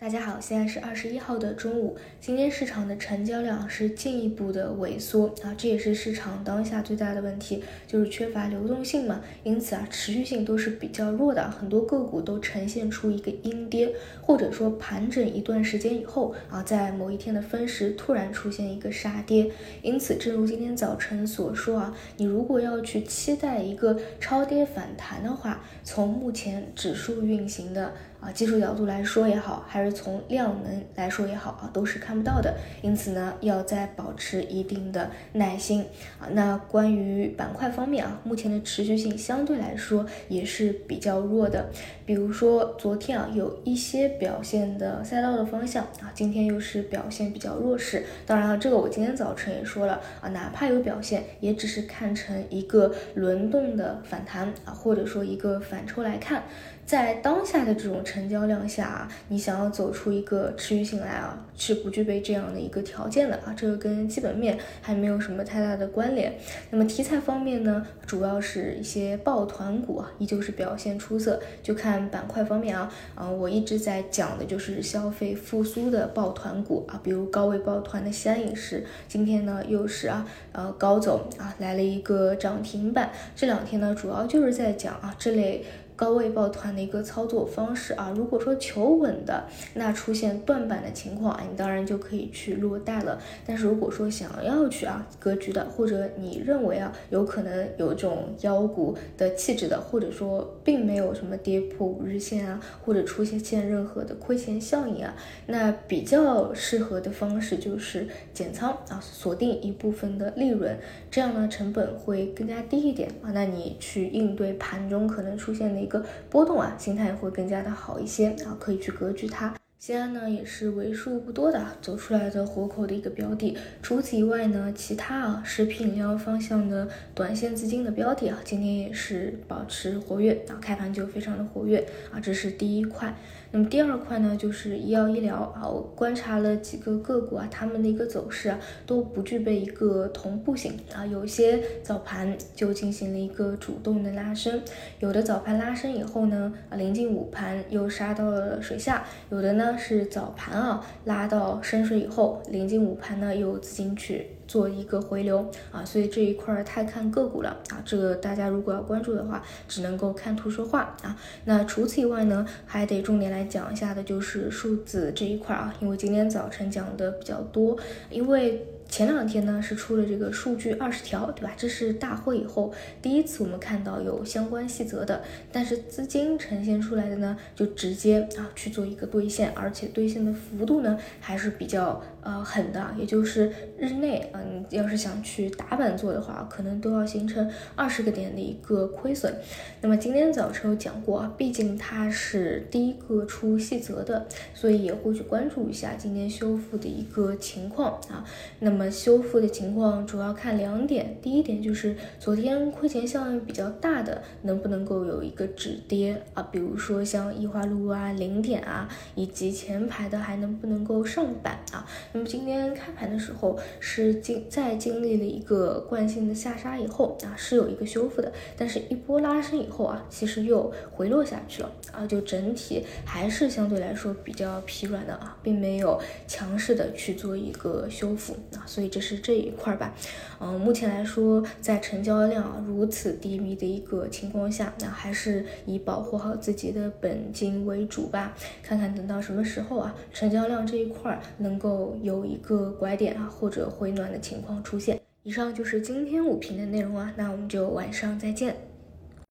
大家好，现在是二十一号的中午。今天市场的成交量是进一步的萎缩啊，这也是市场当下最大的问题，就是缺乏流动性嘛。因此啊，持续性都是比较弱的，很多个股都呈现出一个阴跌，或者说盘整一段时间以后啊，在某一天的分时突然出现一个杀跌。因此，正如今天早晨所说啊，你如果要去期待一个超跌反弹的话，从目前指数运行的。啊，技术角度来说也好，还是从量能来说也好啊，都是看不到的。因此呢，要再保持一定的耐心啊。那关于板块方面啊，目前的持续性相对来说也是比较弱的。比如说昨天啊，有一些表现的赛道的方向啊，今天又是表现比较弱势。当然了，这个我今天早晨也说了啊，哪怕有表现，也只是看成一个轮动的反弹啊，或者说一个反抽来看。在当下的这种成交量下啊，你想要走出一个持续性来啊，是不具备这样的一个条件的啊。这个跟基本面还没有什么太大的关联。那么题材方面呢，主要是一些抱团股啊，依旧是表现出色。就看板块方面啊，啊，我一直在讲的就是消费复苏的抱团股啊，比如高位抱团的西安影视，今天呢又是啊，呃，高走啊，来了一个涨停板。这两天呢，主要就是在讲啊这类。高位抱团的一个操作方式啊，如果说求稳的，那出现断板的情况啊，你当然就可以去落袋了。但是如果说想要去啊格局的，或者你认为啊有可能有这种妖股的气质的，或者说并没有什么跌破五日线啊，或者出现现任何的亏钱效应啊，那比较适合的方式就是减仓啊，锁定一部分的利润，这样呢成本会更加低一点啊。那你去应对盘中可能出现的。个波动啊，心态会更加的好一些啊，可以去格局它。西安呢也是为数不多的走出来的活口的一个标的。除此以外呢，其他啊食品饮料方向的短线资金的标的啊，今天也是保持活跃啊，开盘就非常的活跃啊，这是第一块。那么第二块呢，就是医药医疗啊，我观察了几个个股啊，他们的一个走势啊，都不具备一个同步性啊，有些早盘就进行了一个主动的拉升，有的早盘拉升以后呢，啊临近午盘又杀到了水下，有的呢是早盘啊拉到深水以后，临近午盘呢又资金去。做一个回流啊，所以这一块太看个股了啊。这个大家如果要关注的话，只能够看图说话啊。那除此以外呢，还得重点来讲一下的就是数字这一块啊，因为今天早晨讲的比较多，因为。前两天呢是出了这个数据二十条，对吧？这是大会以后第一次我们看到有相关细则的，但是资金呈现出来的呢，就直接啊去做一个兑现，而且兑现的幅度呢还是比较呃狠的，也就是日内，嗯，要是想去打板做的话，可能都要形成二十个点的一个亏损。那么今天早晨有讲过，毕竟它是第一个出细则的，所以也会去关注一下今天修复的一个情况啊。那么。那么修复的情况主要看两点，第一点就是昨天亏钱效应比较大的，能不能够有一个止跌啊？比如说像易华路啊、零点啊，以及前排的还能不能够上板啊？那么今天开盘的时候是经在经历了一个惯性的下杀以后啊，是有一个修复的，但是一波拉升以后啊，其实又回落下去了啊，就整体还是相对来说比较疲软的啊，并没有强势的去做一个修复啊。所以这是这一块吧，嗯，目前来说，在成交量如此低迷的一个情况下，那还是以保护好自己的本金为主吧。看看等到什么时候啊，成交量这一块能够有一个拐点啊，或者回暖的情况出现。以上就是今天五评的内容啊，那我们就晚上再见。